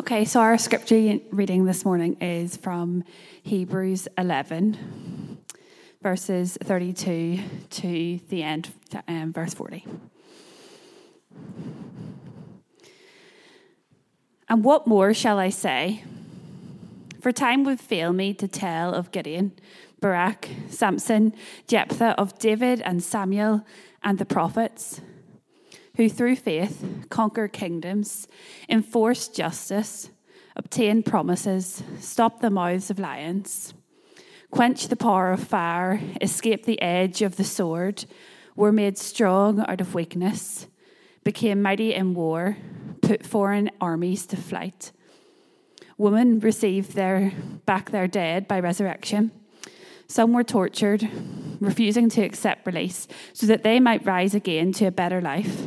Okay, so our scripture reading this morning is from Hebrews 11, verses 32 to the end, um, verse 40. And what more shall I say? For time would fail me to tell of Gideon, Barak, Samson, Jephthah, of David and Samuel and the prophets who through faith conquer kingdoms, enforce justice, obtain promises, stop the mouths of lions, quench the power of fire, escape the edge of the sword, were made strong out of weakness, became mighty in war, put foreign armies to flight. Women received their, back their dead by resurrection. Some were tortured, refusing to accept release so that they might rise again to a better life.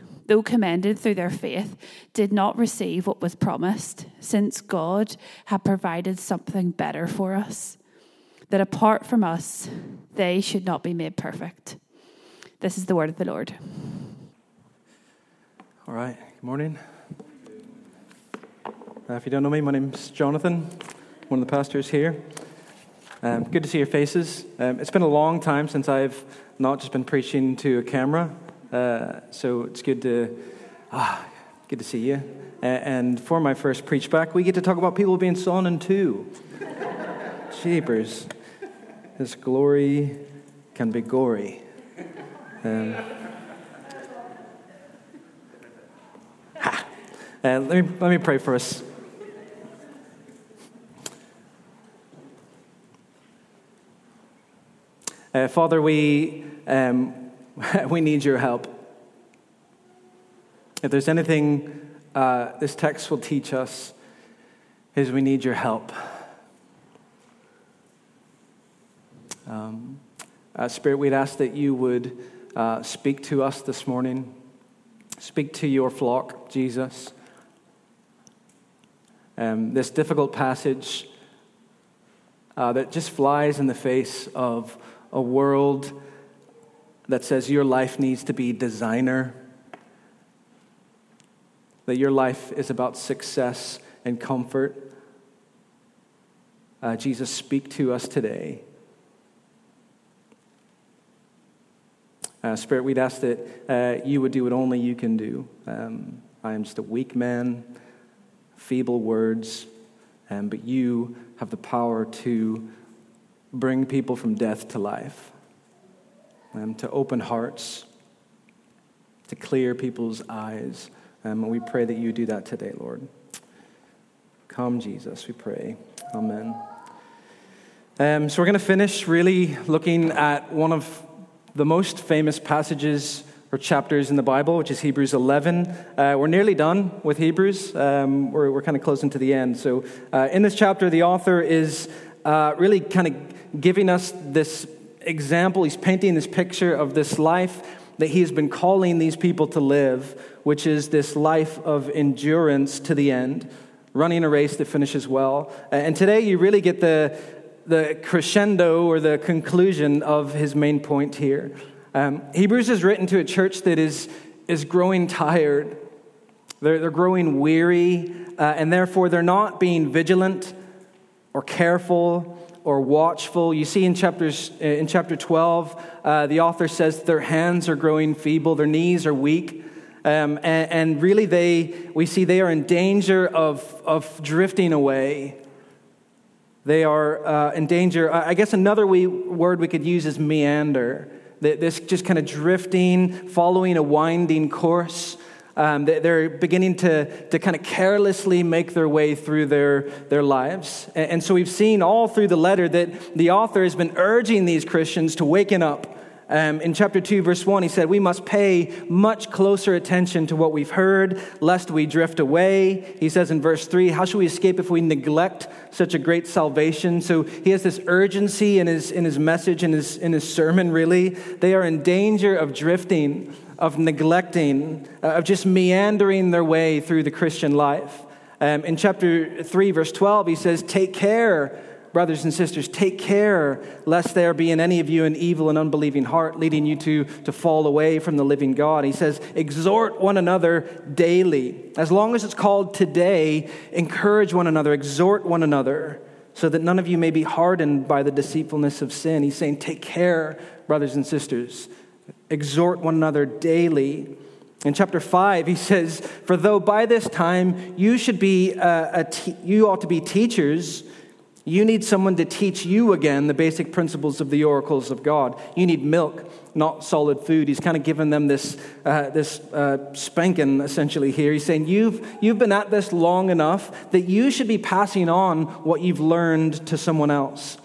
though commended through their faith, did not receive what was promised, since God had provided something better for us, that apart from us, they should not be made perfect. This is the word of the Lord. All right, good morning. Uh, if you don't know me, my name's Jonathan, one of the pastors here. Um, good to see your faces. Um, it's been a long time since I've not just been preaching to a camera, uh, so it's good to ah, good to see you. and for my first preach back, we get to talk about people being sawn in two. Jeepers, this glory can be gory. Um, ha. Uh, let, me, let me pray for us. Uh, Father, we um, we need your help. If there's anything uh, this text will teach us, is we need your help. Um, uh, Spirit, we'd ask that you would uh, speak to us this morning. Speak to your flock, Jesus. Um, this difficult passage uh, that just flies in the face of a world that says your life needs to be designer, that your life is about success and comfort. Uh, Jesus, speak to us today. Uh, Spirit, we'd ask that uh, you would do what only you can do. Um, I am just a weak man, feeble words, um, but you have the power to bring people from death to life um, to open hearts, to clear people's eyes. Um, and we pray that you do that today, Lord. Come, Jesus, we pray. Amen. Um, so we're going to finish really looking at one of the most famous passages or chapters in the Bible, which is Hebrews 11. Uh, we're nearly done with Hebrews. Um, we're, we're kind of closing to the end. So, uh, in this chapter, the author is uh, really kind of giving us this example, he's painting this picture of this life that he has been calling these people to live, which is this life of endurance to the end, running a race that finishes well. And today you really get the, the crescendo or the conclusion of his main point here. Um, Hebrews is written to a church that is, is growing tired. They're, they're growing weary, uh, and therefore they're not being vigilant or careful or watchful. You see in, chapters, uh, in chapter 12, uh, the author says their hands are growing feeble, their knees are weak. Um, and, and, really, they, we see they are in danger of, of drifting away. They are uh, in danger. I guess another we, word we could use is meander. This just kind of drifting, following a winding course. Um, they're beginning to, to kind of carelessly make their way through their, their lives. And so we've seen all through the letter that the author has been urging these Christians to waken up, Um, in chapter 2, verse 1, he said, We must pay much closer attention to what we've heard, lest we drift away. He says in verse 3, How shall we escape if we neglect such a great salvation? So he has this urgency in his, in his message, in his, in his sermon, really. They are in danger of drifting, of neglecting, uh, of just meandering their way through the Christian life. Um, in chapter 3, verse 12, he says, Take care brothers and sisters, take care lest there be in any of you an evil and unbelieving heart leading you to, to fall away from the living God. He says, exhort one another daily. As long as it's called today, encourage one another, exhort one another, so that none of you may be hardened by the deceitfulness of sin. He's saying, take care, brothers and sisters. Exhort one another daily. In chapter 5, he says, For though by this time you should be, uh, te- you ought to be teachers, you need someone to teach you again the basic principles of the oracles of God. You need milk, not solid food. He's kind of given them this, uh, this uh, spanking essentially here. He's saying, you've, you've been at this long enough that you should be passing on what you've learned to someone else.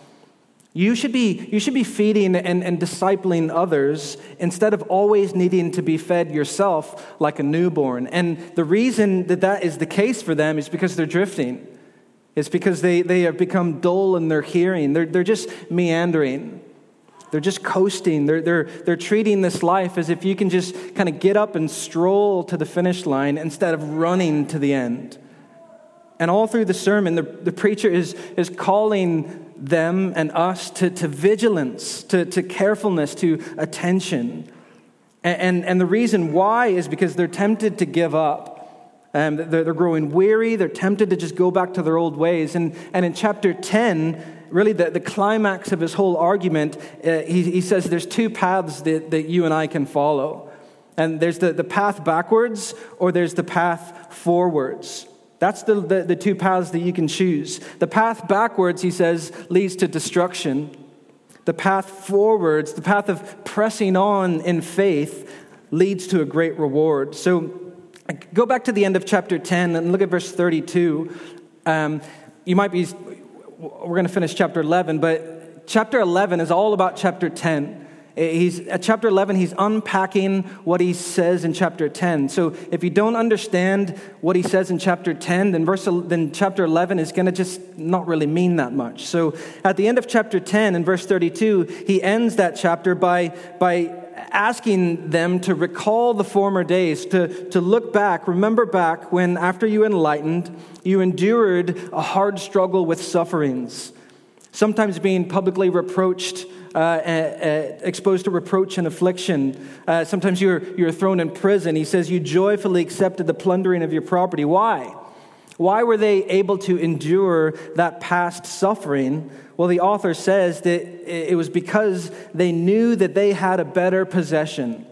You should be, you should be feeding and, and discipling others instead of always needing to be fed yourself like a newborn. And the reason that that is the case for them is because they're drifting. It's because they, they have become dull in their hearing. They're, they're just meandering. They're just coasting. They're, they're, they're treating this life as if you can just kind of get up and stroll to the finish line instead of running to the end. And all through the sermon, the, the preacher is, is calling them and us to, to vigilance, to, to carefulness, to attention. And, and, and the reason why is because they're tempted to give up. Um, they're, they're, growing weary. They're tempted to just go back to their old ways. And, and in chapter 10, really the, the climax of his whole argument, uh, he, he says there's two paths that, that you and I can follow. And there's the, the path backwards or there's the path forwards. That's the, the, the two paths that you can choose. The path backwards, he says, leads to destruction. The path forwards, the path of pressing on in faith, leads to a great reward. So, Go back to the end of chapter 10 and look at verse 32. Um, you might be, we're going to finish chapter 11, but chapter 11 is all about chapter 10. Eh, he's, at chapter 11, he's unpacking what he says in chapter 10. So if you don't understand what he says in chapter 10, then, verse, then chapter 11 is going to just not really mean that much. So at the end of chapter 10, in verse 32, he ends that chapter by, by asking them to recall the former days, to, to look back, remember back when, after you enlightened, you endured a hard struggle with sufferings, sometimes being publicly reproached. Uh, uh, exposed to reproach and affliction. Uh, sometimes you're, you're thrown in prison. He says, You joyfully accepted the plundering of your property. Why? Why were they able to endure that past suffering? Well, the author says that it was because they knew that they had a better possession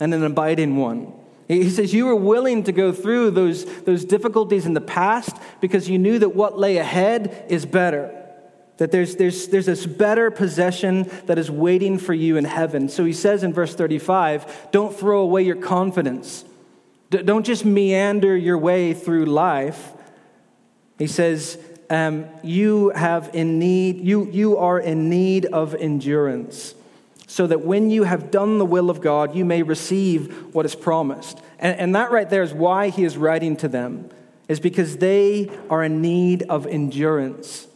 and an abiding one. He says, You were willing to go through those, those difficulties in the past because you knew that what lay ahead is better. That there's, there's, there's this better possession that is waiting for you in heaven. So he says in verse 35 Don't throw away your confidence. Don't just meander your way through life. He says, um, you have in need, you, you are in need of endurance, so that when you have done the will of God, you may receive what is promised. And, and that right there is why he is writing to them, is because they are in need of endurance.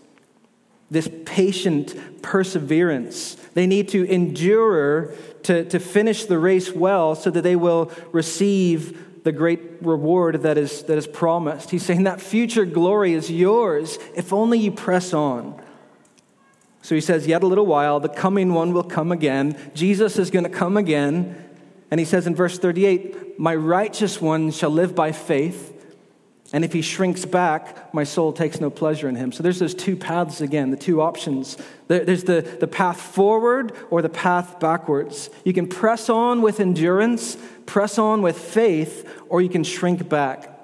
This patient perseverance. They need to endure to, to finish the race well so that they will receive the great reward that is, that is promised. He's saying that future glory is yours if only you press on. So he says, Yet a little while, the coming one will come again. Jesus is going to come again. And he says in verse 38, My righteous one shall live by faith. And if he shrinks back, my soul takes no pleasure in him. So there's those two paths again, the two options. There's the, the path forward or the path backwards. You can press on with endurance, press on with faith, or you can shrink back.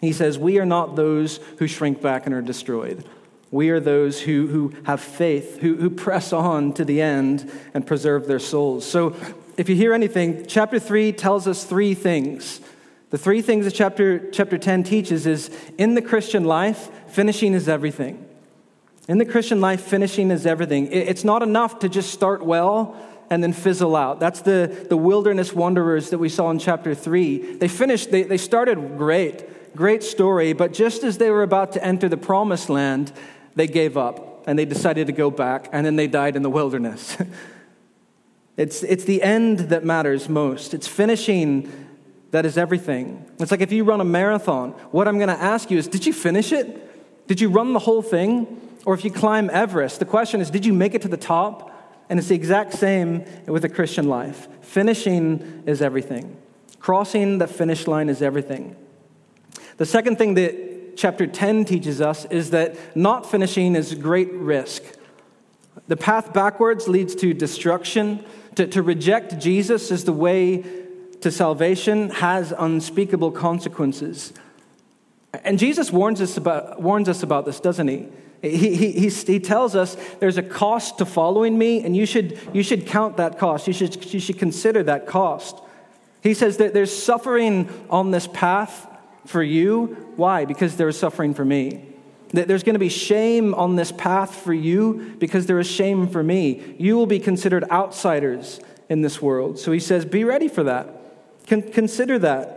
He says, We are not those who shrink back and are destroyed. We are those who, who have faith, who, who press on to the end and preserve their souls. So, if you hear anything, chapter 3 tells us three things. The three things that chapter, chapter 10 teaches is in the Christian life, finishing is everything. In the Christian life, finishing is everything. It's not enough to just start well and then fizzle out. That's the, the wilderness wanderers that we saw in chapter 3. They finished, they, they started great, great story, but just as they were about to enter the promised land, they gave up and they decided to go back, and then they died in the wilderness. it's, it's the end that matters most. It's finishing that is everything. It's like if you run a marathon, what I'm going to ask you is Did you finish it? Did you run the whole thing? Or if you climb Everest, the question is Did you make it to the top? And it's the exact same with a Christian life. Finishing is everything, crossing the finish line is everything. The second thing that chapter 10 teaches us is that not finishing is great risk. The path backwards leads to destruction. To, to reject Jesus is the way to salvation has unspeakable consequences. And Jesus warns us about, warns us about this, doesn't he? He, he, he, tells us there's a cost to following me, and you should, you should count that cost. You should, you should consider that cost. He says that there's suffering on this path for you. Why? Because there is suffering for me. That there's going to be shame on this path for you because there is shame for me. You will be considered outsiders in this world. So he says, be ready for that. Con- consider that.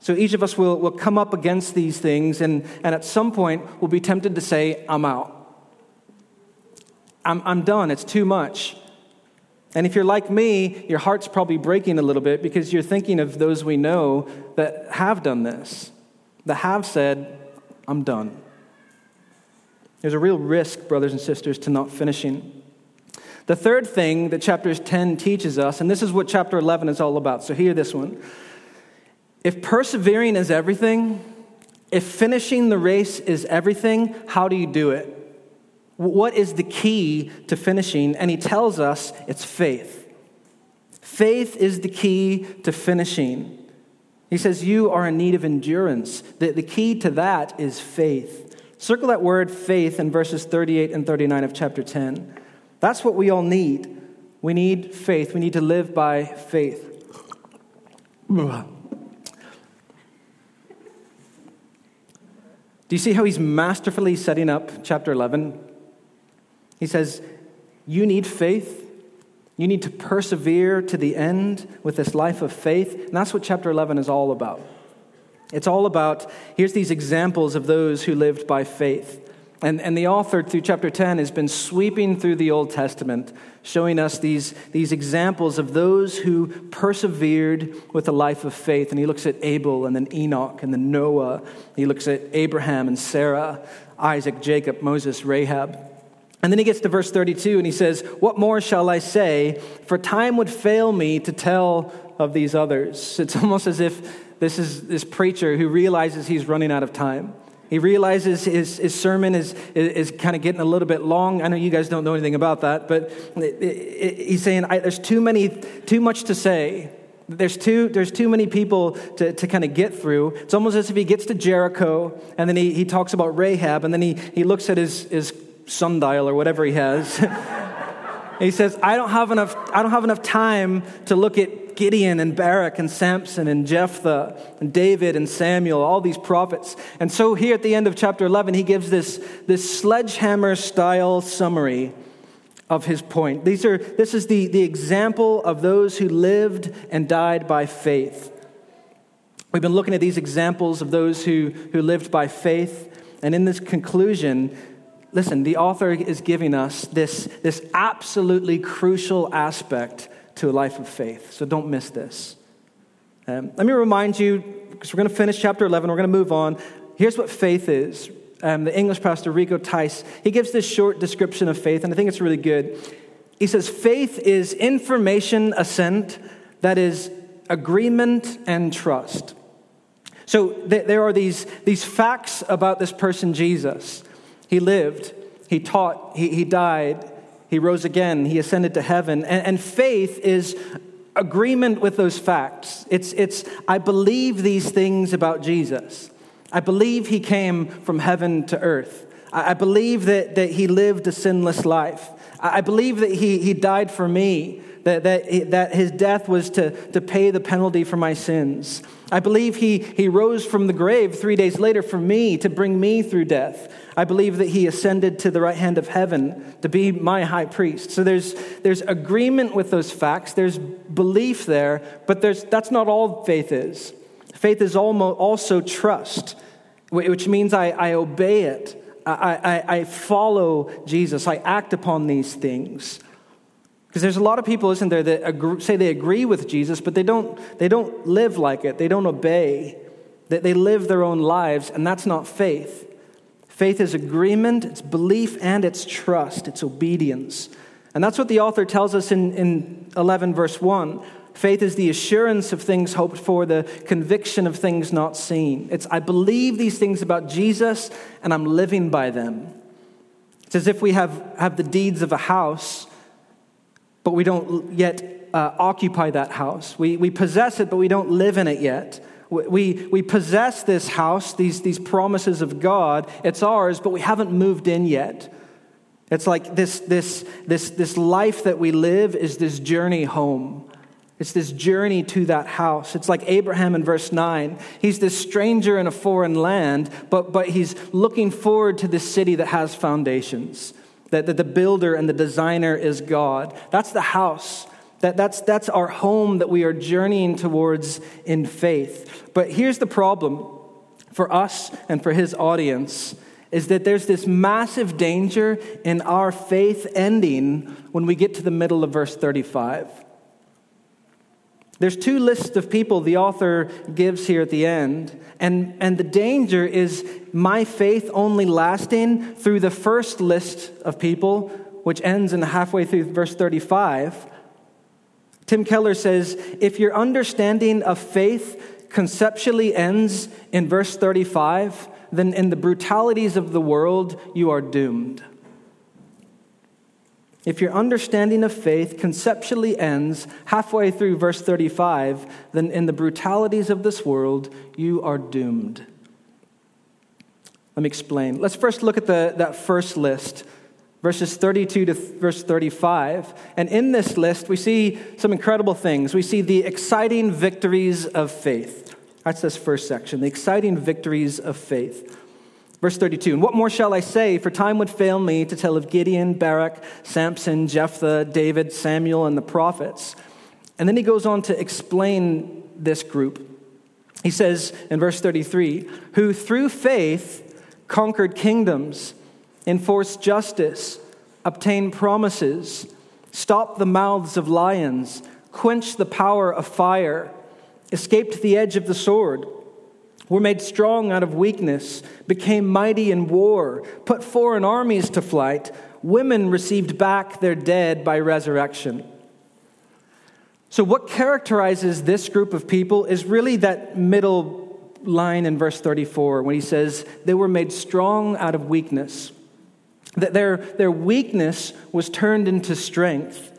So each of us will, will come up against these things, and, and at some point, we'll be tempted to say, I'm out. I'm, I'm done. It's too much. And if you're like me, your heart's probably breaking a little bit because you're thinking of those we know that have done this, that have said, I'm done. There's a real risk, brothers and sisters, to not finishing. The third thing that chapter 10 teaches us, and this is what chapter 11 is all about, so hear this one. If persevering is everything, if finishing the race is everything, how do you do it? What is the key to finishing? And he tells us it's faith. Faith is the key to finishing. He says, You are in need of endurance. The, the key to that is faith. Circle that word faith in verses 38 and 39 of chapter 10. That's what we all need. We need faith. We need to live by faith. Do you see how he's masterfully setting up chapter 11? He says, You need faith. You need to persevere to the end with this life of faith. And that's what chapter 11 is all about. It's all about here's these examples of those who lived by faith. And, and the author, through chapter 10, has been sweeping through the Old Testament, showing us these, these examples of those who persevered with a life of faith. And he looks at Abel and then Enoch and then Noah. He looks at Abraham and Sarah, Isaac, Jacob, Moses, Rahab. And then he gets to verse 32 and he says, What more shall I say? For time would fail me to tell of these others. It's almost as if this is this preacher who realizes he's running out of time. He realizes his, his sermon is, is, is kind of getting a little bit long. I know you guys don't know anything about that, but it, it, he's saying there's too, many, too much to say. There's too, there's too many people to, to kind of get through. It's almost as if he gets to Jericho and then he, he talks about Rahab and then he, he looks at his, his sundial or whatever he has. he says, I don't, have enough, I don't have enough time to look at Gideon and Barak and Samson and Jephthah and David and Samuel, all these prophets. And so here at the end of chapter 11, he gives this, this sledgehammer style summary of his point. These are, this is the, the example of those who lived and died by faith. We've been looking at these examples of those who, who lived by faith. And in this conclusion, listen, the author is giving us this, this absolutely crucial aspect to a life of faith. So don't miss this. Um, let me remind you, because we're going to finish chapter 11, we're going to move on. Here's what faith is. Um, the English pastor, Rico Tice, he gives this short description of faith, and I think it's really good. He says, Faith is information assent that is agreement and trust. So th- there are these, these facts about this person, Jesus. He lived, he taught, he, he died, he rose again. He ascended to heaven. And, and faith is agreement with those facts. It's, it's, I believe these things about Jesus. I believe he came from heaven to earth. I, I believe that, that he lived a sinless life. I believe that he, he died for me, that, that, that his death was to, to pay the penalty for my sins. I believe he, he rose from the grave three days later for me to bring me through death. I believe that he ascended to the right hand of heaven to be my high priest. So there's, there's agreement with those facts, there's belief there, but there's, that's not all faith is. Faith is also trust, which means I, I obey it. I, I, I follow Jesus. I act upon these things. Because there's a lot of people, isn't there, that agree, say they agree with Jesus, but they don't, they don't live like it. They don't obey. That they live their own lives, and that's not faith. Faith is agreement, it's belief, and it's trust, it's obedience. And that's what the author tells us in, in 11, verse 1. Faith is the assurance of things hoped for, the conviction of things not seen. It's, I believe these things about Jesus, and I'm living by them. It's as if we have, have the deeds of a house, but we don't yet uh, occupy that house. We, we possess it, but we don't live in it yet. We, we possess this house, these, these promises of God. It's ours, but we haven't moved in yet. It's like this, this, this, this life that we live is this journey home. It's this journey to that house. It's like Abraham in verse 9. He's this stranger in a foreign land, but, but he's looking forward to this city that has foundations, that, that the builder and the designer is God. That's the house. That, that's, that's our home that we are journeying towards in faith. But here's the problem for us and for his audience is that there's this massive danger in our faith ending when we get to the middle of verse 35. There's two lists of people the author gives here at the end, and, and the danger is my faith only lasting through the first list of people, which ends in halfway through verse 35 Tim Keller says if your understanding of faith conceptually ends in verse 35, then in the brutalities of the world, you are doomed. If your understanding of faith conceptually ends halfway through verse 35, then in the brutalities of this world, you are doomed. Let me explain. Let's first look at the, that first list verses 32 to verse 35. And in this list, we see some incredible things. We see the exciting victories of faith. That's this first section, the exciting victories of faith. Verse 32 And what more shall I say? For time would fail me to tell of Gideon, Barak, Samson, Jephthah, David, Samuel, and the prophets. And then he goes on to explain this group. He says in verse 33 Who through faith conquered kingdoms enforced justice, obtain promises, stop the mouths of lions, quench the power of fire, escaped the edge of the sword, were made strong out of weakness, became mighty in war, put foreign armies to flight, women received back their dead by resurrection. So, what characterizes this group of people is really that middle line in verse 34 when he says, They were made strong out of weakness. That their, their weakness was turned into strength.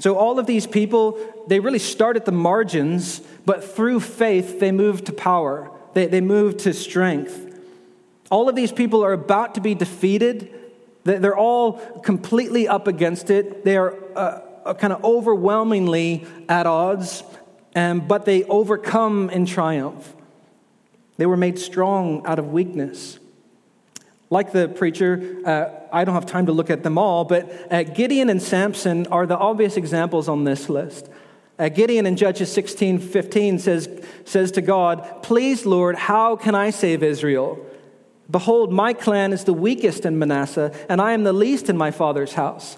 So, all of these people, they really start at the margins, but through faith, they move to power, they, they move to strength. All of these people are about to be defeated. They're all completely up against it. They are uh, uh, kind of overwhelmingly at odds, um, but they overcome in triumph. They were made strong out of weakness. Like the preacher, uh, I don't have time to look at them all, but uh, Gideon and Samson are the obvious examples on this list. Uh, Gideon in Judges 16 15 says, says to God, Please, Lord, how can I save Israel? Behold, my clan is the weakest in Manasseh, and I am the least in my father's house.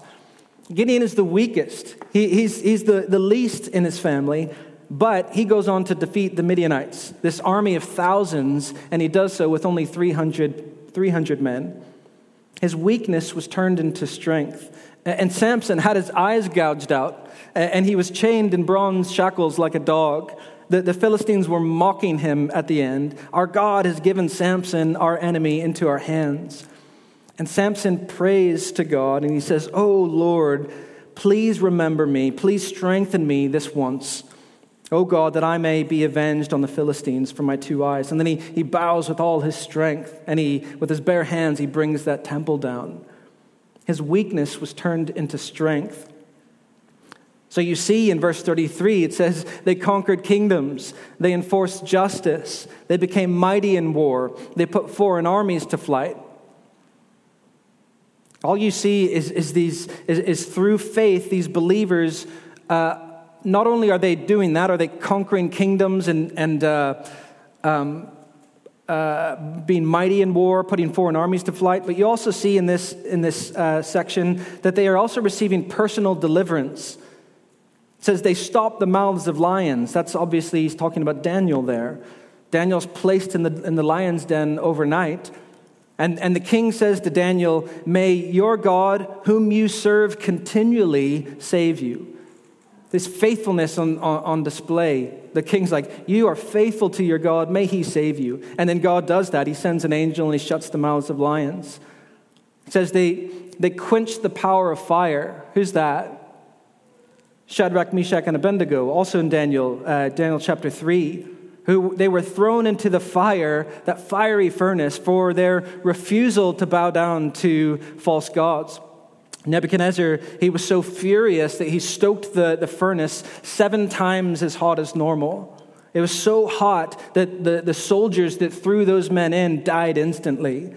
Gideon is the weakest. He, he's he's the, the least in his family, but he goes on to defeat the Midianites, this army of thousands, and he does so with only 300 300 men. His weakness was turned into strength. And Samson had his eyes gouged out, and he was chained in bronze shackles like a dog. The, the Philistines were mocking him at the end. Our God has given Samson, our enemy, into our hands. And Samson prays to God, and he says, Oh Lord, please remember me. Please strengthen me this once. O God, that I may be avenged on the Philistines for my two eyes. And then he, he bows with all his strength, and he, with his bare hands, he brings that temple down. His weakness was turned into strength. So you see in verse 33, it says, They conquered kingdoms, they enforced justice, they became mighty in war, they put foreign armies to flight. All you see is, is, these, is, is through faith, these believers, uh, not only are they doing that, are they conquering kingdoms and, and uh, um, uh, being mighty in war, putting foreign armies to flight, but you also see in this, in this uh, section that they are also receiving personal deliverance. It says they stopped the mouths of lions. That's obviously, he's talking about Daniel there. Daniel's placed in the, in the lion's den overnight. And, and the king says to Daniel, May your God, whom you serve continually, save you. This faithfulness on, on, on, display. The king's like, You are faithful to your God, may he save you. And then God does that. He sends an angel and he shuts the mouths of lions. It says they, they quenched the power of fire. Who's that? Shadrach, Meshach, and Abednego, also in Daniel, uh, Daniel chapter 3, who they were thrown into the fire, that fiery furnace, for their refusal to bow down to false gods. Nebuchadnezzar, he was so furious that he stoked the, the furnace seven times as hot as normal. It was so hot that the, the soldiers that threw those men in died instantly.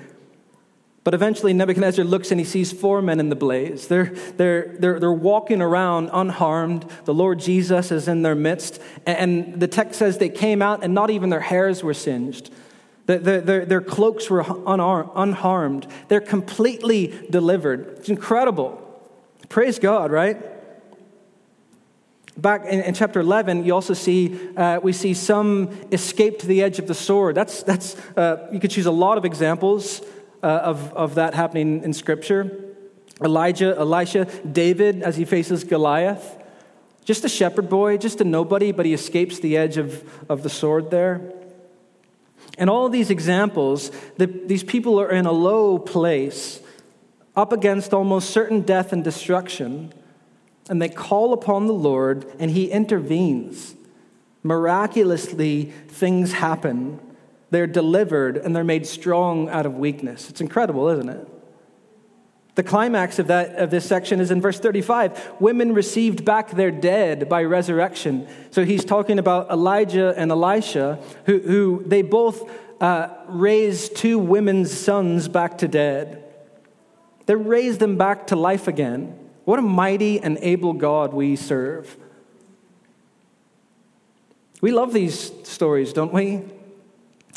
But eventually, Nebuchadnezzar looks and he sees four men in the blaze. They're, they're, they're, they're walking around unharmed. The Lord Jesus is in their midst. And the text says they came out and not even their hairs were singed. The, the, their, their cloaks were unharmed. They're completely delivered. It's incredible. Praise God, right? Back in, in, chapter 11, you also see, uh, we see some escape to the edge of the sword. That's, that's, uh, you could choose a lot of examples uh, of, of that happening in Scripture. Elijah, Elisha, David as he faces Goliath. Just a shepherd boy, just a nobody, but he escapes the edge of, of the sword there. And all these examples, the, these people are in a low place, up against almost certain death and destruction, and they call upon the Lord, and he intervenes. Miraculously, things happen they're delivered and they're made strong out of weakness. It's incredible, isn't it? The climax of, that, of this section is in verse 35. Women received back their dead by resurrection. So he's talking about Elijah and Elisha, who, who they both uh, raised two women's sons back to dead. They raised them back to life again. What a mighty and able God we serve. We love these stories, don't we? And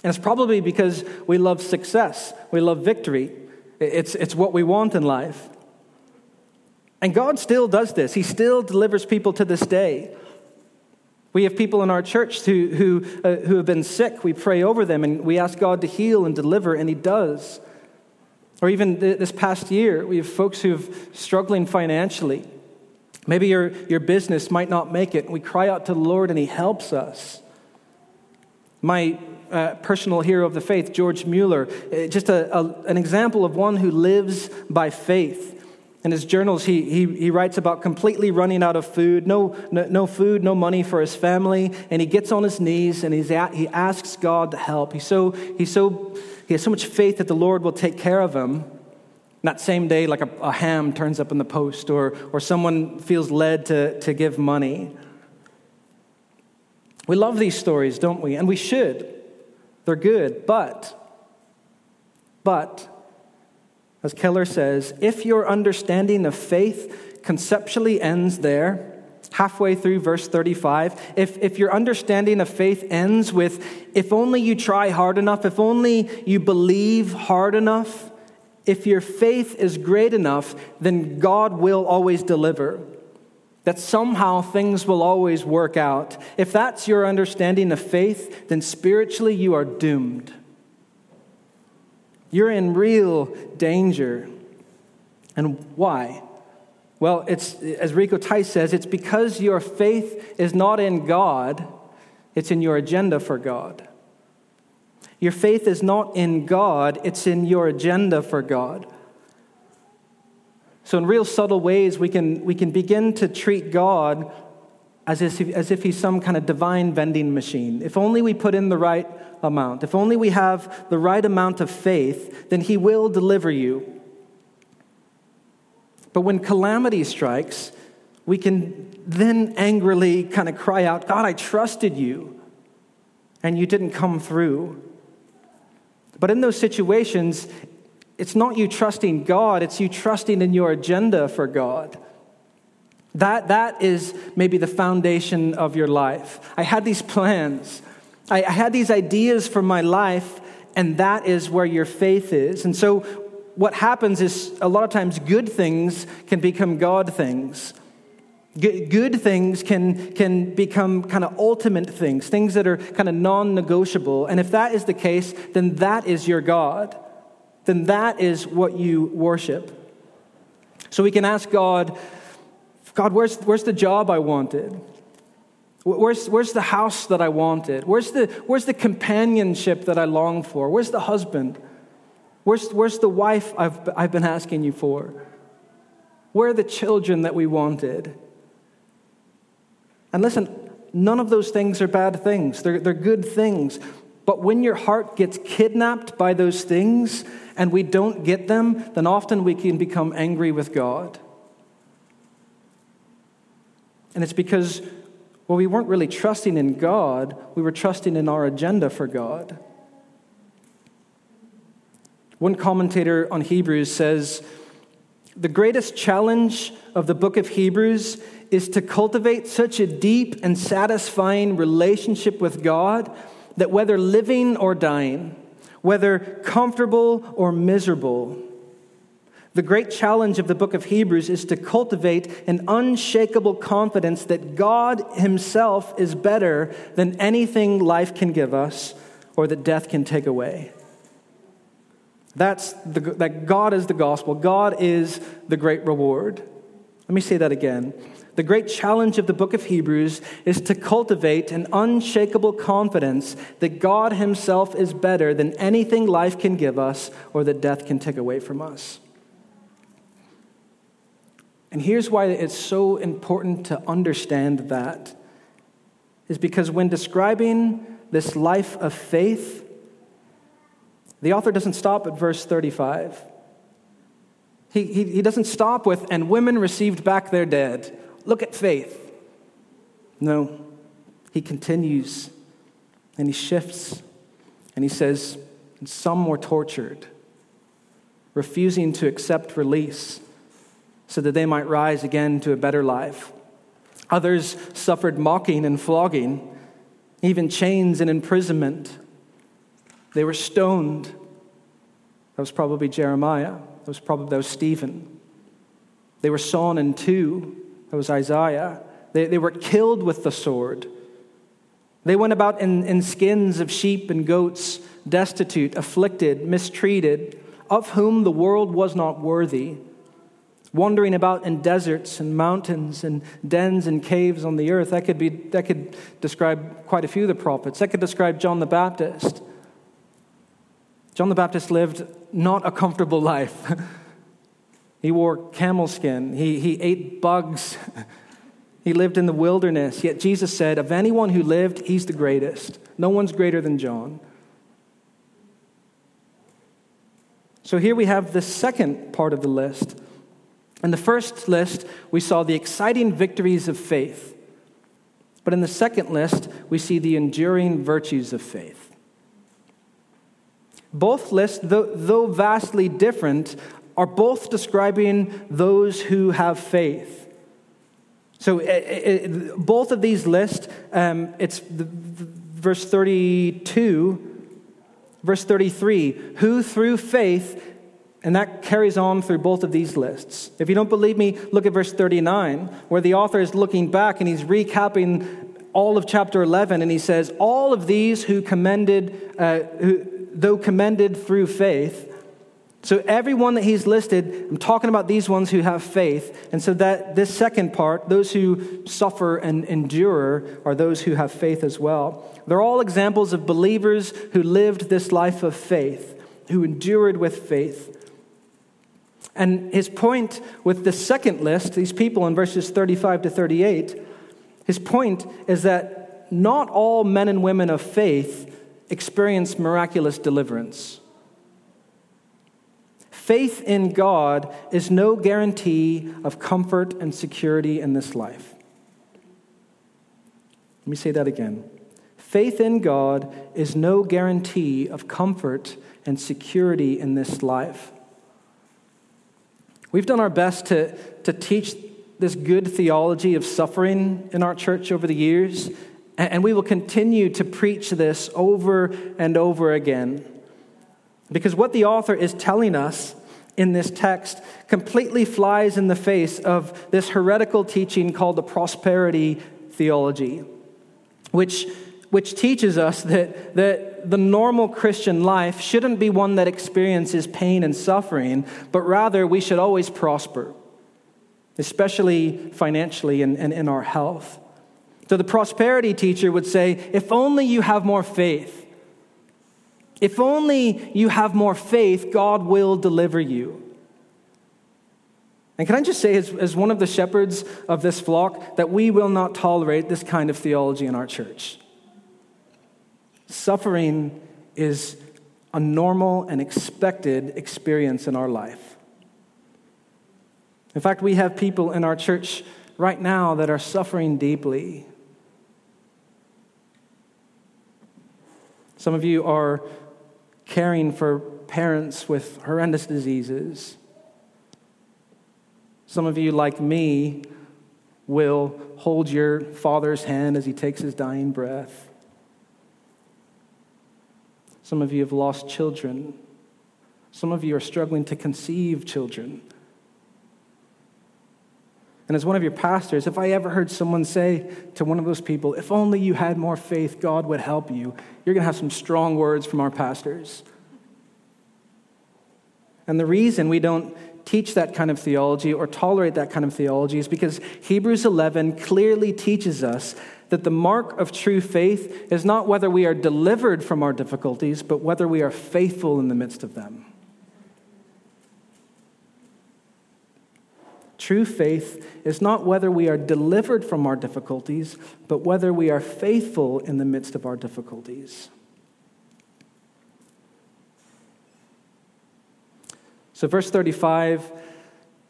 it's probably because we love success, we love victory. It's, it's what we want in life. And God still does this, He still delivers people to this day. We have people in our church who, who, uh, who have been sick. We pray over them and we ask God to heal and deliver, and He does. Or even th- this past year, we have folks who are struggling financially. Maybe your, your business might not make it. We cry out to the Lord and He helps us. My uh, personal hero of the faith, George Mueller, uh, just a, a, an example of one who lives by faith. In his journals, he, he, he writes about completely running out of food, no, no, no, food, no money for his family, and he gets on his knees and he's at, he asks God to help. He's so, he's so, he has so much faith that the Lord will take care of him. that same day, like a, a ham turns up in the post, or, or someone feels led to, to give money. We love these stories, don't we? And we should. They're good, but, but, as Keller says, if your understanding of faith conceptually ends there, halfway through verse 35, if, if your understanding of faith ends with, if only you try hard enough, if only you believe hard enough, if your faith is great enough, then God will always deliver that somehow things will always work out. If that's your understanding of faith, then spiritually you are doomed. You're in real danger. And why? Well, it's, as Rico Tice says, it's because your faith is not in God, it's in your agenda for God. Your faith is not in God, it's in your agenda for God. So, in real subtle ways, we can, we can begin to treat God as if, as if he's some kind of divine vending machine. If only we put in the right amount, if only we have the right amount of faith, then he will deliver you. But when calamity strikes, we can then angrily kind of cry out, God, I trusted you, and you didn't come through. But in those situations, it's not you trusting God, it's you trusting in your agenda for God. That, that is maybe the foundation of your life. I had these plans, I, I had these ideas for my life, and that is where your faith is. And so, what happens is a lot of times good things can become God things. Good things can, can become kind of ultimate things, things that are kind of non negotiable. And if that is the case, then that is your God. Then that is what you worship. So we can ask God, God, where's, where's the job I wanted? Where's, where's the house that I wanted? Where's the, where's the companionship that I long for? Where's the husband? Where's, where's the wife I've, I've been asking you for? Where are the children that we wanted? And listen, none of those things are bad things, they're, they're good things. But when your heart gets kidnapped by those things and we don't get them, then often we can become angry with God. And it's because, well, we weren't really trusting in God, we were trusting in our agenda for God. One commentator on Hebrews says, The greatest challenge of the book of Hebrews is to cultivate such a deep and satisfying relationship with God that whether living or dying, whether comfortable or miserable, the great challenge of the book of Hebrews is to cultivate an unshakable confidence that God Himself is better than anything life can give us or that death can take away. That's the, that God is the gospel. God is the great reward. Let me say that again. The great challenge of the book of Hebrews is to cultivate an unshakable confidence that God Himself is better than anything life can give us or that death can take away from us. And here's why it's so important to understand that is because when describing this life of faith, the author doesn't stop at verse 35. He, he, he doesn't stop with, and women received back their dead. Look at faith. No, he continues and he shifts and he says, Some were tortured, refusing to accept release so that they might rise again to a better life. Others suffered mocking and flogging, even chains and imprisonment. They were stoned. That was probably Jeremiah. That was probably that was Stephen. They were sawn in two. That was Isaiah. They, they were killed with the sword. They went about in, in skins of sheep and goats, destitute, afflicted, mistreated, of whom the world was not worthy, wandering about in deserts and mountains and dens and caves on the earth. That could, be, that could describe quite a few of the prophets. That could describe John the Baptist. John the Baptist lived not a comfortable life. He wore camel skin. He, he ate bugs. he lived in the wilderness. Yet Jesus said, Of anyone who lived, he's the greatest. No one's greater than John. So here we have the second part of the list. In the first list, we saw the exciting victories of faith. But in the second list, we see the enduring virtues of faith. Both lists, though, though vastly different, are both describing those who have faith. So it, it, both of these lists, um, it's the, the, verse 32, verse 33, who through faith, and that carries on through both of these lists. If you don't believe me, look at verse 39, where the author is looking back and he's recapping all of chapter 11, and he says, All of these who commended, uh, who, though commended through faith, so, everyone that he's listed, I'm talking about these ones who have faith. And so, that this second part, those who suffer and endure, are those who have faith as well. They're all examples of believers who lived this life of faith, who endured with faith. And his point with the second list, these people in verses 35 to 38, his point is that not all men and women of faith experience miraculous deliverance. Faith in God is no guarantee of comfort and security in this life. Let me say that again. Faith in God is no guarantee of comfort and security in this life. We've done our best to, to teach this good theology of suffering in our church over the years, and we will continue to preach this over and over again. Because what the author is telling us in this text completely flies in the face of this heretical teaching called the prosperity theology, which, which teaches us that, that the normal Christian life shouldn't be one that experiences pain and suffering, but rather we should always prosper especially financially and, and in our health. So the prosperity teacher would say, if only you have more faith, if only you have more faith, God will deliver you. And can I just say, as, as one of the shepherds of this flock, that we will not tolerate this kind of theology in our church. Suffering is a normal and expected experience in our life. In fact, we have people in our church right now that are suffering deeply. Some of you are caring for parents with horrendous diseases. Some of you, like me, will hold your father's hand as he takes his dying breath. Some of you have lost children. Some of you are struggling to conceive children. And as one of your pastors, if I ever heard someone say to one of those people, if only you had more faith, God would help you, you're going to have some strong words from our pastors. And the reason we don't teach that kind of theology or tolerate that kind of theology is because Hebrews 11 clearly teaches us that the mark of true faith is not whether we are delivered from our difficulties, but whether we are faithful in the midst of them. True faith is not whether we are delivered from our difficulties, but whether we are faithful in the midst of our difficulties. So, verse 35,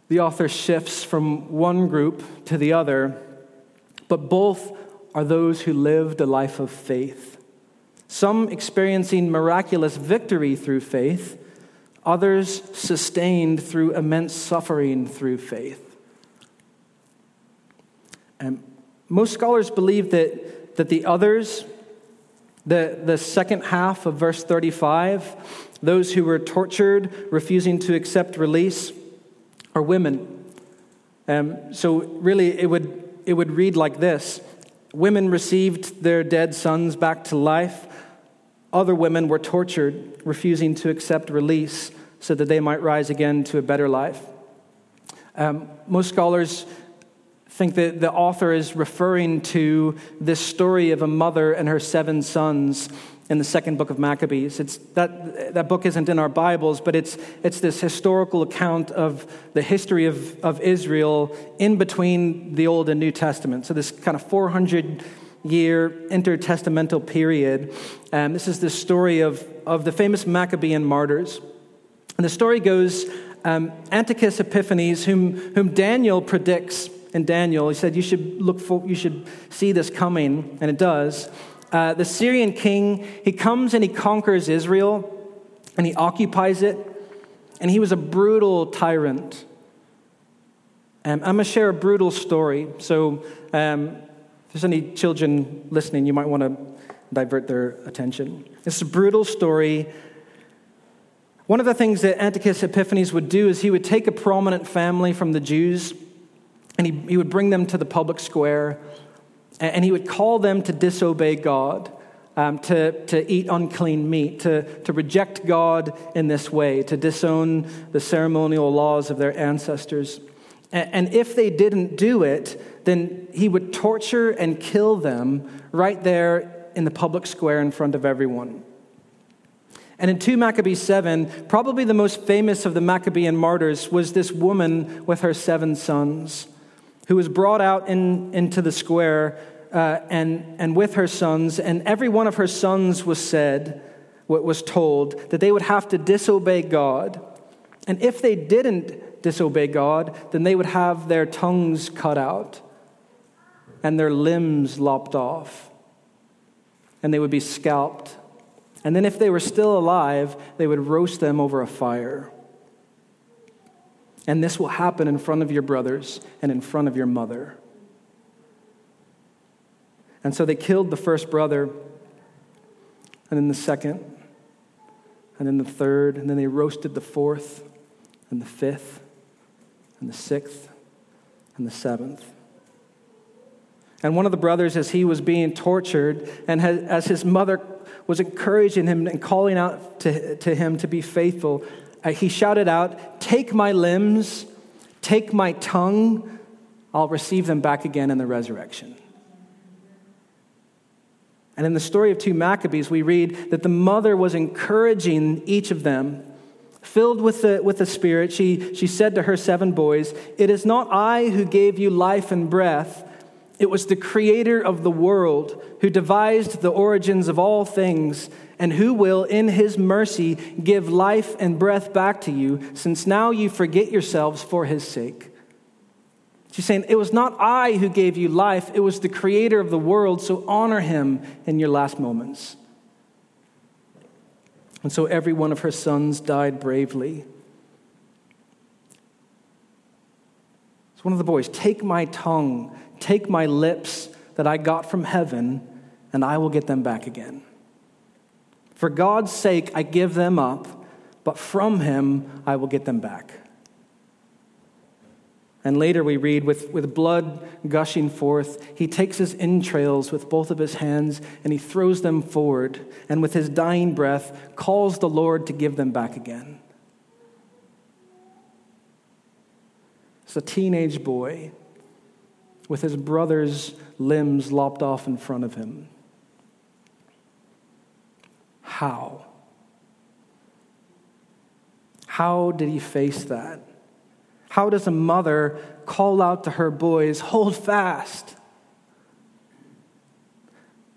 the author shifts from one group to the other, but both are those who lived a life of faith. Some experiencing miraculous victory through faith, others sustained through immense suffering through faith. And most scholars believe that, that the others, the, the second half of verse 35, those who were tortured, refusing to accept release, are women. Um, so, really, it would, it would read like this Women received their dead sons back to life. Other women were tortured, refusing to accept release so that they might rise again to a better life. Um, most scholars think that the author is referring to this story of a mother and her seven sons in the second book of Maccabees. It's, that, that book isn't in our Bibles, but it's, it's this historical account of the history of, of Israel in between the Old and New Testament. So, this kind of 400 year intertestamental period. Um, this is the story of, of the famous Maccabean martyrs. And the story goes um, Antiochus Epiphanes, whom, whom Daniel predicts in Daniel, he said, You should look for, you should see this coming, and it does. Uh, the Syrian king, he comes and he conquers Israel and he occupies it, and he was a brutal tyrant. Um, I'm going to share a brutal story. So, um, if there's any children listening, you might want to divert their attention. It's a brutal story one of the things that Antiochus Epiphanes would do is he would take a prominent family from the Jews and he, he would bring them to the public square and he would call them to disobey God, um, to, to eat unclean meat, to, to reject God in this way, to disown the ceremonial laws of their ancestors. And, and if they didn't do it, then he would torture and kill them right there in the public square in front of everyone. And in 2 Maccabees 7, probably the most famous of the Maccabean martyrs was this woman with her seven sons, who was brought out in, into the square uh, and, and with her sons, and every one of her sons was said, what was told, that they would have to disobey God And if they didn't disobey God, then they would have their tongues cut out and their limbs lopped off, and they would be scalped. And then, if they were still alive, they would roast them over a fire. And this will happen in front of your brothers and in front of your mother. And so they killed the first brother, and then the second, and then the third, and then they roasted the fourth, and the fifth, and the sixth, and the seventh. And one of the brothers, as he was being tortured, and as his mother was encouraging him and calling out to, to him to be faithful, uh, he shouted out, Take my limbs, take my tongue, I'll receive them back again in the resurrection. And in the story of two Maccabees, we read that the mother was encouraging each of them. Filled with the, with the Spirit, she, she said to her seven boys, It is not I who gave you life and breath it was the creator of the world who devised the origins of all things and who will, in his mercy, give life and breath back to you, since now you forget yourselves for his sake. She's saying, It was not I who gave you life, it was the creator of the world, so honor him in your last moments. And so every one of her sons died bravely. It's one of the boys, Take my tongue Take my lips that I got from heaven, and I will get them back again. For God's sake, I give them up, but from him I will get them back. And later we read, with, with blood gushing forth, he takes his entrails with both of his hands and he throws them forward, and with his dying breath calls the Lord to give them back again. It's a teenage boy with his brother's limbs lopped off in front of him. How? How did he face that? How does a mother call out to her boys, hold fast?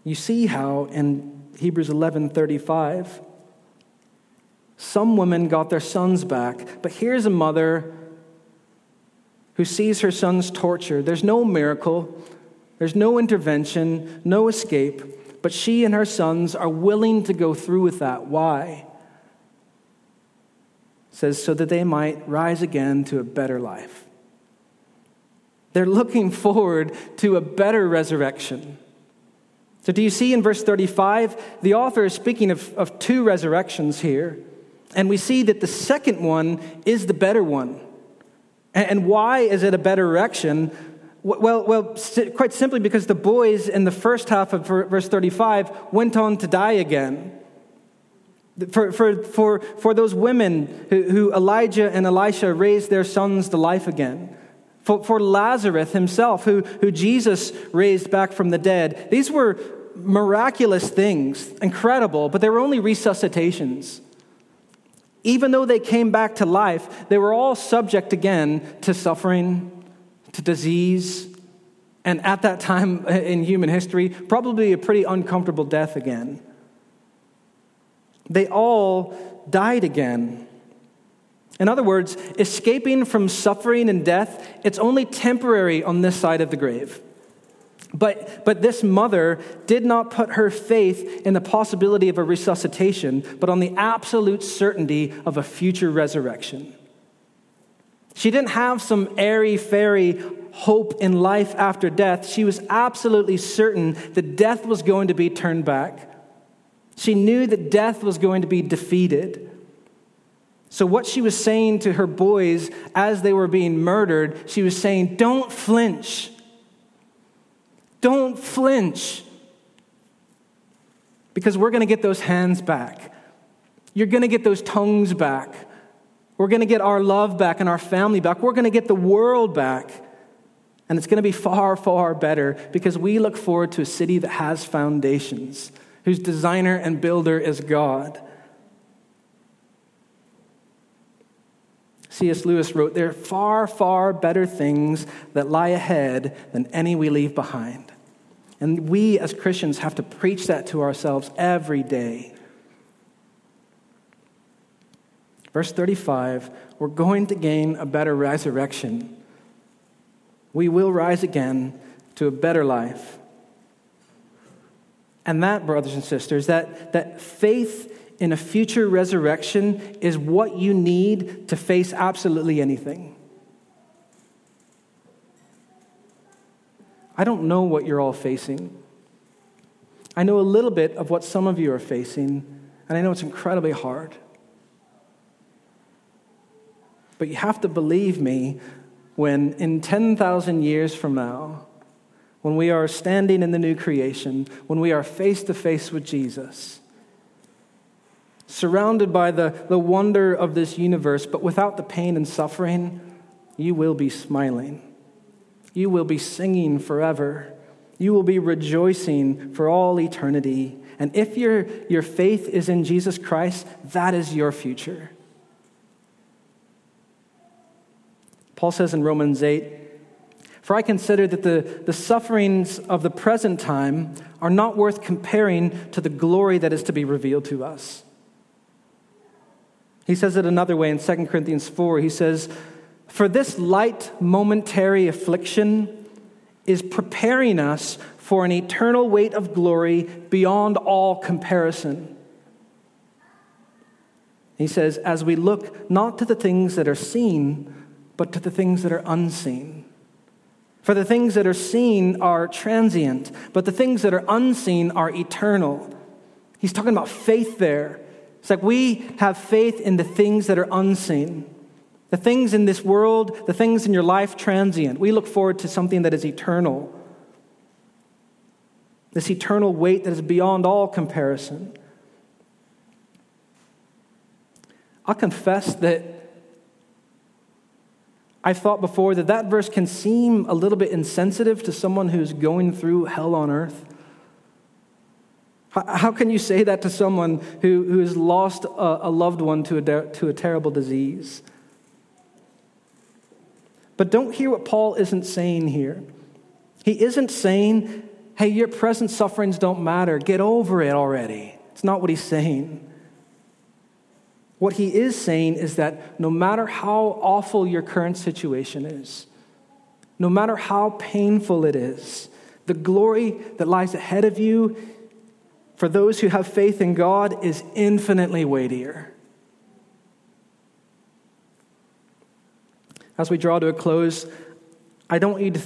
You see how in Hebrews 11:35 some women got their sons back, but here's a mother who sees her son's torture. There's no miracle, there's no intervention, no escape, but she and her sons are willing to go through with that. Why? Says, so that they might rise again to a better life. They're looking forward to a better resurrection. So, do you see in verse 35? The author is speaking of, of two resurrections here. And we see that the second one is the better one. And why is it a better resurrection? Well, well, quite simply because the boys in the first half of verse 35 went on to die again. For, for, for, for those women who, who Elijah and Elisha raised their sons to life again. For, for Lazarus himself, who, who Jesus raised back from the dead. These were miraculous things, incredible, but they were only resuscitations. Even though they came back to life, they were all subject again to suffering, to disease, and at that time in human history, probably a pretty uncomfortable death again. They all died again. In other words, escaping from suffering and death, it's only temporary on this side of the grave. But, but this mother did not put her faith in the possibility of a resuscitation, but on the absolute certainty of a future resurrection. She didn't have some airy fairy hope in life after death. She was absolutely certain that death was going to be turned back. She knew that death was going to be defeated. So, what she was saying to her boys as they were being murdered, she was saying, Don't flinch. Don't flinch. Because we're going to get those hands back. You're going to get those tongues back. We're going to get our love back and our family back. We're going to get the world back. And it's going to be far, far better because we look forward to a city that has foundations, whose designer and builder is God. C.S. Lewis wrote, There are far, far better things that lie ahead than any we leave behind. And we as Christians have to preach that to ourselves every day. Verse 35 we're going to gain a better resurrection. We will rise again to a better life. And that, brothers and sisters, that, that faith in a future resurrection is what you need to face absolutely anything. I don't know what you're all facing. I know a little bit of what some of you are facing, and I know it's incredibly hard. But you have to believe me when, in 10,000 years from now, when we are standing in the new creation, when we are face to face with Jesus, surrounded by the, the wonder of this universe, but without the pain and suffering, you will be smiling. You will be singing forever. You will be rejoicing for all eternity. And if your, your faith is in Jesus Christ, that is your future. Paul says in Romans 8, For I consider that the, the sufferings of the present time are not worth comparing to the glory that is to be revealed to us. He says it another way in 2 Corinthians 4. He says, For this light momentary affliction is preparing us for an eternal weight of glory beyond all comparison. He says, As we look not to the things that are seen, but to the things that are unseen. For the things that are seen are transient, but the things that are unseen are eternal. He's talking about faith there. It's like we have faith in the things that are unseen. The things in this world, the things in your life, transient. We look forward to something that is eternal. This eternal weight that is beyond all comparison. I'll confess that I thought before that that verse can seem a little bit insensitive to someone who's going through hell on earth. How can you say that to someone who, who has lost a, a loved one to a, to a terrible disease? But don't hear what Paul isn't saying here. He isn't saying, hey, your present sufferings don't matter. Get over it already. It's not what he's saying. What he is saying is that no matter how awful your current situation is, no matter how painful it is, the glory that lies ahead of you for those who have faith in God is infinitely weightier. As we draw to a close, I don't to,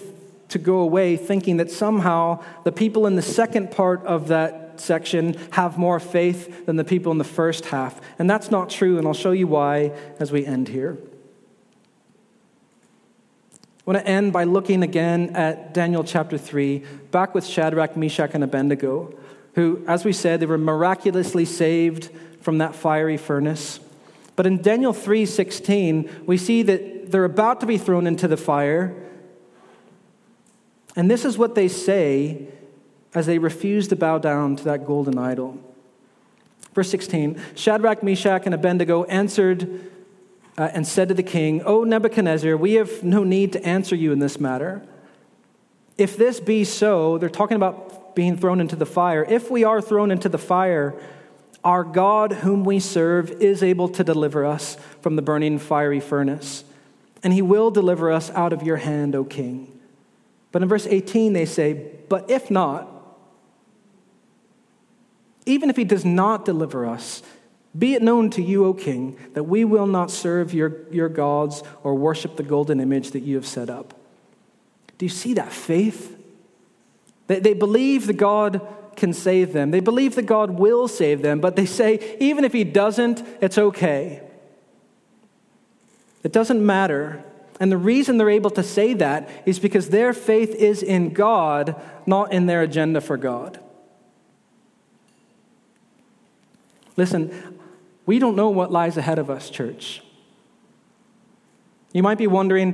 to go away thinking that somehow the people in the second part of that section have more faith than the people in the first half. And that's not true, and I'll show you why as we end here. I want to end by looking again at Daniel chapter 3, back with Shadrach, Meshach, and Abednego who, as we said, they were miraculously saved from that fiery furnace. But in Daniel 3:16, we see that they're about to be thrown into the fire. And this is what they say as they refuse to bow down to that golden idol. Verse 16 Shadrach, Meshach, and Abednego answered uh, and said to the king, O Nebuchadnezzar, we have no need to answer you in this matter. If this be so, they're talking about being thrown into the fire, if we are thrown into the fire, our God, whom we serve, is able to deliver us from the burning fiery furnace, and he will deliver us out of your hand, O king. But in verse 18, they say, But if not, even if he does not deliver us, be it known to you, O king, that we will not serve your, your gods or worship the golden image that you have set up. Do you see that faith? They, they believe that God can save them. They believe that God will save them, but they say, even if He doesn't, it's okay. It doesn't matter. And the reason they're able to say that is because their faith is in God, not in their agenda for God. Listen, we don't know what lies ahead of us, church. You might be wondering,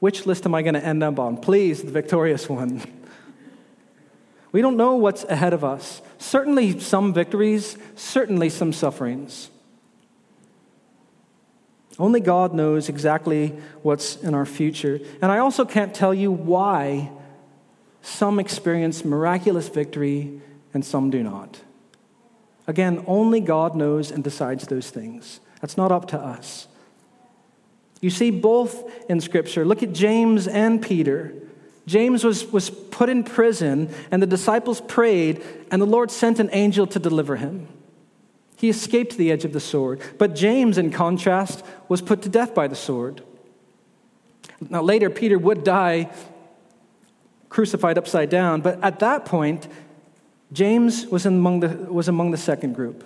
which list am I going to end up on? Please, the victorious one. We don't know what's ahead of us. Certainly some victories, certainly some sufferings. Only God knows exactly what's in our future. And I also can't tell you why some experience miraculous victory and some do not. Again, only God knows and decides those things. That's not up to us. You see both in Scripture. Look at James and Peter. James was, was put in prison, and the disciples prayed, and the Lord sent an angel to deliver him. He escaped the edge of the sword. But James, in contrast, was put to death by the sword. Now, later, Peter would die crucified upside down, but at that point, James was among the, was among the second group.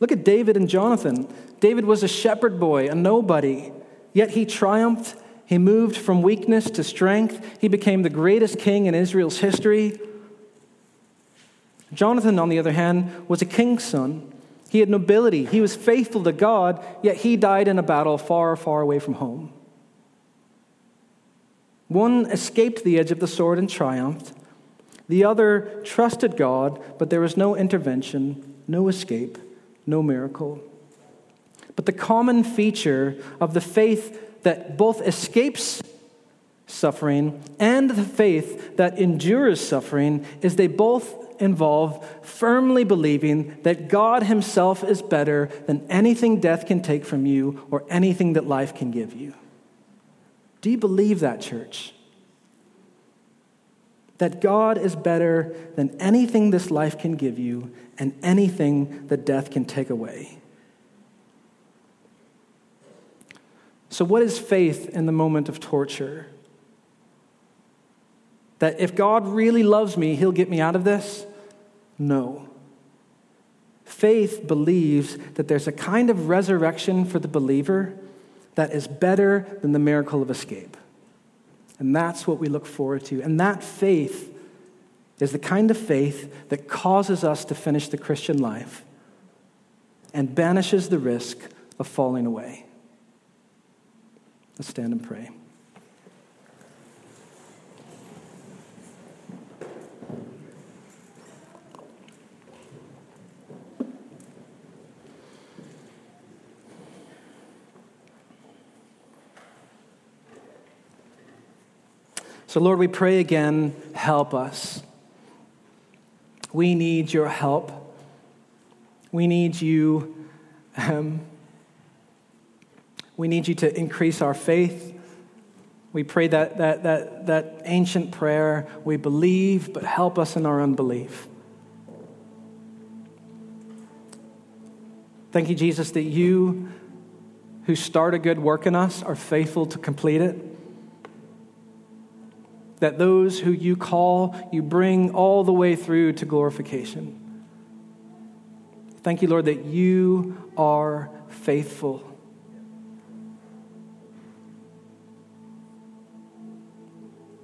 Look at David and Jonathan. David was a shepherd boy, a nobody, yet he triumphed. He moved from weakness to strength. He became the greatest king in Israel's history. Jonathan, on the other hand, was a king's son. He had nobility. He was faithful to God, yet he died in a battle far, far away from home. One escaped the edge of the sword and triumphed. The other trusted God, but there was no intervention, no escape no miracle. But the common feature of the faith that both escapes suffering and the faith that endures suffering is they both involve firmly believing that God Himself is better than anything death can take from you or anything that life can give you. Do you believe that, church? That God is better than anything this life can give you and anything that death can take away. So, what is faith in the moment of torture? That if God really loves me, he'll get me out of this? No. Faith believes that there's a kind of resurrection for the believer that is better than the miracle of escape. And that's what we look forward to. And that faith is the kind of faith that causes us to finish the Christian life and banishes the risk of falling away. Let's stand and pray. So, Lord, we pray again, help us. We need your help. We need you. Um, we need you to increase our faith. We pray that, that, that, that ancient prayer, we believe, but help us in our unbelief. Thank you, Jesus, that you who start a good work in us are faithful to complete it that those who you call, you bring all the way through to glorification. Thank you, Lord, that you are faithful.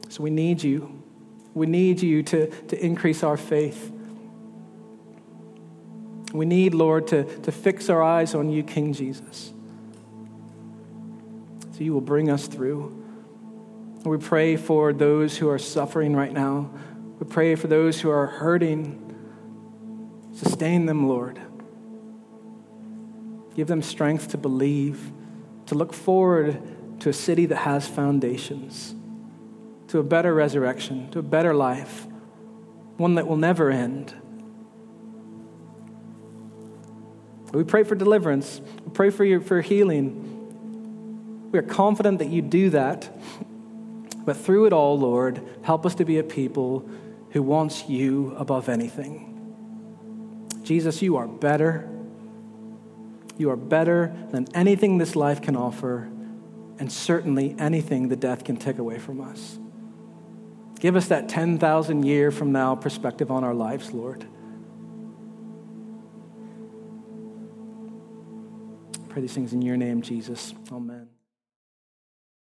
So we need you. We need you to, to increase our faith. We need, Lord, to, to fix our eyes on you, King Jesus. So you will bring us through. We pray for those who are suffering right now. We pray for those who are hurting. Sustain them, Lord. Give them strength to believe, to look forward to a city that has foundations, to a better resurrection, to a better life, one that will never end. We pray for deliverance. We pray for, your, for healing. We are confident that you do that but through it all, Lord, help us to be a people who wants you above anything. Jesus, you are better. You are better than anything this life can offer, and certainly anything the death can take away from us. Give us that 10,000 year from now perspective on our lives, Lord. I pray these things in your name, Jesus. Amen.